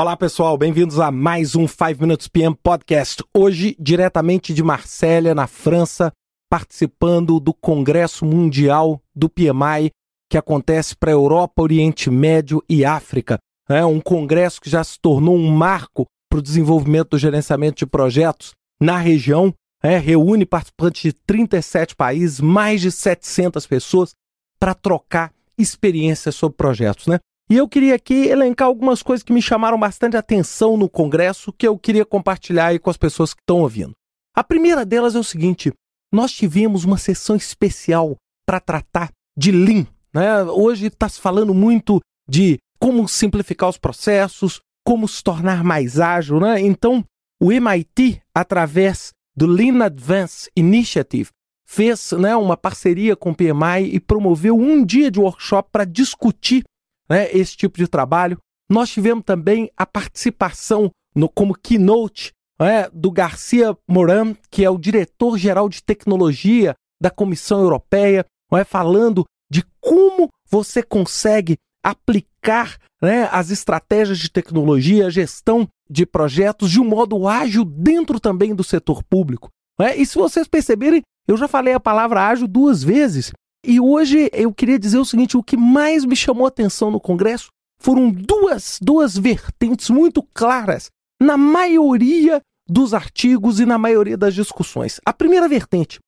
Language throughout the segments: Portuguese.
Olá pessoal, bem-vindos a mais um 5 Minutes PM Podcast. Hoje, diretamente de Marsella, na França, participando do Congresso Mundial do PMI, que acontece para a Europa, Oriente Médio e África. É um congresso que já se tornou um marco para o desenvolvimento do gerenciamento de projetos na região. É, reúne participantes de 37 países, mais de 700 pessoas, para trocar experiências sobre projetos. Né? E eu queria aqui elencar algumas coisas que me chamaram bastante atenção no Congresso que eu queria compartilhar aí com as pessoas que estão ouvindo. A primeira delas é o seguinte: nós tivemos uma sessão especial para tratar de Lean. Né? Hoje está se falando muito de como simplificar os processos, como se tornar mais ágil. Né? Então, o MIT, através do Lean Advance Initiative, fez né, uma parceria com o PMI e promoveu um dia de workshop para discutir né, esse tipo de trabalho. Nós tivemos também a participação no, como keynote né, do Garcia Moran, que é o diretor-geral de tecnologia da Comissão Europeia, né, falando de como você consegue aplicar né, as estratégias de tecnologia, gestão de projetos de um modo ágil dentro também do setor público. Né? E se vocês perceberem, eu já falei a palavra ágil duas vezes. E hoje eu queria dizer o seguinte: o que mais me chamou a atenção no Congresso foram duas, duas vertentes muito claras na maioria dos artigos e na maioria das discussões. A primeira vertente,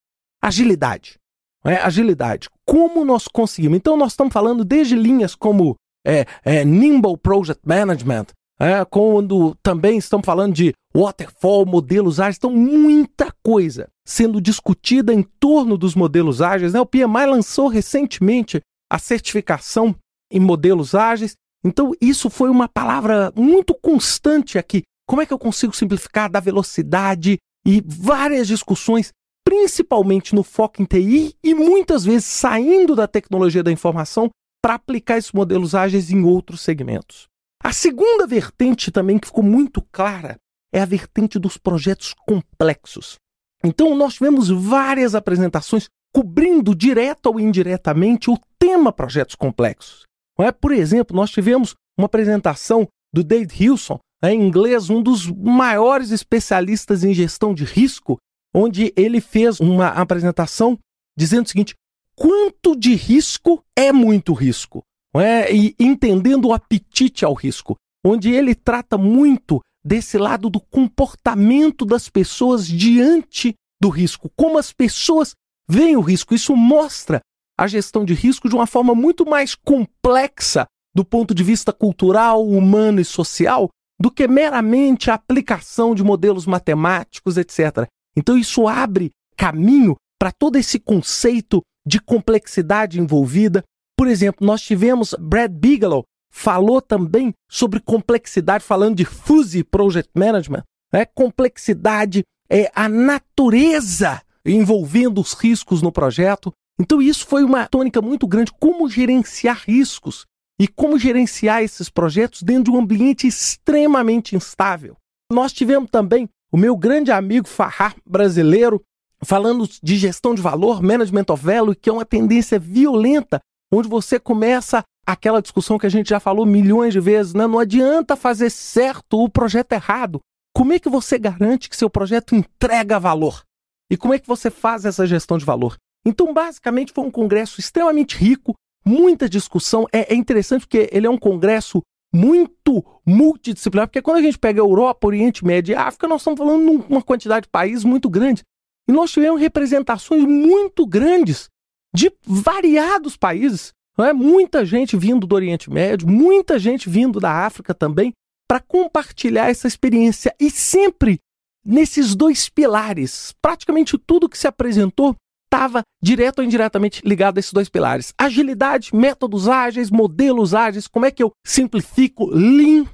agilidade. É, agilidade. Como nós conseguimos? Então, nós estamos falando desde linhas como é, é, Nimble Project Management, é, quando também estamos falando de waterfall, modelos ágeis, então muita coisa sendo discutida em torno dos modelos ágeis. Né? O PMI lançou recentemente a certificação em modelos ágeis, então isso foi uma palavra muito constante aqui. Como é que eu consigo simplificar, dar velocidade e várias discussões, principalmente no foco em TI e muitas vezes saindo da tecnologia da informação para aplicar esses modelos ágeis em outros segmentos. A segunda vertente também que ficou muito clara é a vertente dos projetos complexos. Então, nós tivemos várias apresentações cobrindo direto ou indiretamente o tema projetos complexos. É? Por exemplo, nós tivemos uma apresentação do David Hilson, né, em inglês, um dos maiores especialistas em gestão de risco, onde ele fez uma apresentação dizendo o seguinte: quanto de risco é muito risco? É? e entendendo o apetite ao risco, onde ele trata muito desse lado do comportamento das pessoas diante do risco, como as pessoas veem o risco. Isso mostra a gestão de risco de uma forma muito mais complexa do ponto de vista cultural, humano e social do que meramente a aplicação de modelos matemáticos, etc. Então isso abre caminho para todo esse conceito de complexidade envolvida, por exemplo, nós tivemos Brad Bigelow falou também sobre complexidade, falando de Fuzzy Project Management. Né? Complexidade é a natureza envolvendo os riscos no projeto. Então, isso foi uma tônica muito grande. Como gerenciar riscos e como gerenciar esses projetos dentro de um ambiente extremamente instável. Nós tivemos também o meu grande amigo Farrar brasileiro falando de gestão de valor, management of value, que é uma tendência violenta onde você começa aquela discussão que a gente já falou milhões de vezes, né? não adianta fazer certo o projeto errado. Como é que você garante que seu projeto entrega valor? E como é que você faz essa gestão de valor? Então, basicamente, foi um congresso extremamente rico, muita discussão. É, é interessante porque ele é um congresso muito multidisciplinar, porque quando a gente pega Europa, Oriente Médio e África, nós estamos falando de uma quantidade de países muito grande. E nós tivemos representações muito grandes de variados países. Não é? Muita gente vindo do Oriente Médio, muita gente vindo da África também, para compartilhar essa experiência. E sempre nesses dois pilares. Praticamente tudo que se apresentou estava direto ou indiretamente ligado a esses dois pilares: agilidade, métodos ágeis, modelos ágeis, como é que eu simplifico Lean,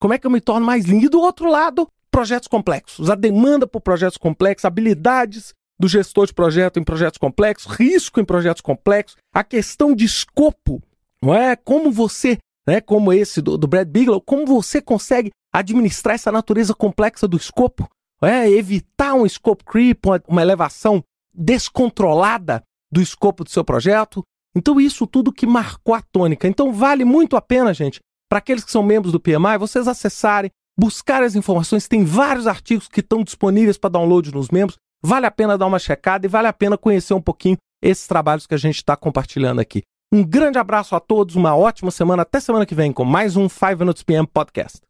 como é que eu me torno mais Lean. E do outro lado, projetos complexos, a demanda por projetos complexos, habilidades do gestor de projeto em projetos complexos, risco em projetos complexos, a questão de escopo, não é? Como você, né, como esse do, do Brad Bigelow, como você consegue administrar essa natureza complexa do escopo, é? evitar um scope creep, uma, uma elevação descontrolada do escopo do seu projeto. Então, isso tudo que marcou a tônica. Então, vale muito a pena, gente, para aqueles que são membros do PMI, vocês acessarem, buscar as informações. Tem vários artigos que estão disponíveis para download nos membros. Vale a pena dar uma checada e vale a pena conhecer um pouquinho esses trabalhos que a gente está compartilhando aqui. Um grande abraço a todos, uma ótima semana. Até semana que vem com mais um 5 Minutes PM Podcast.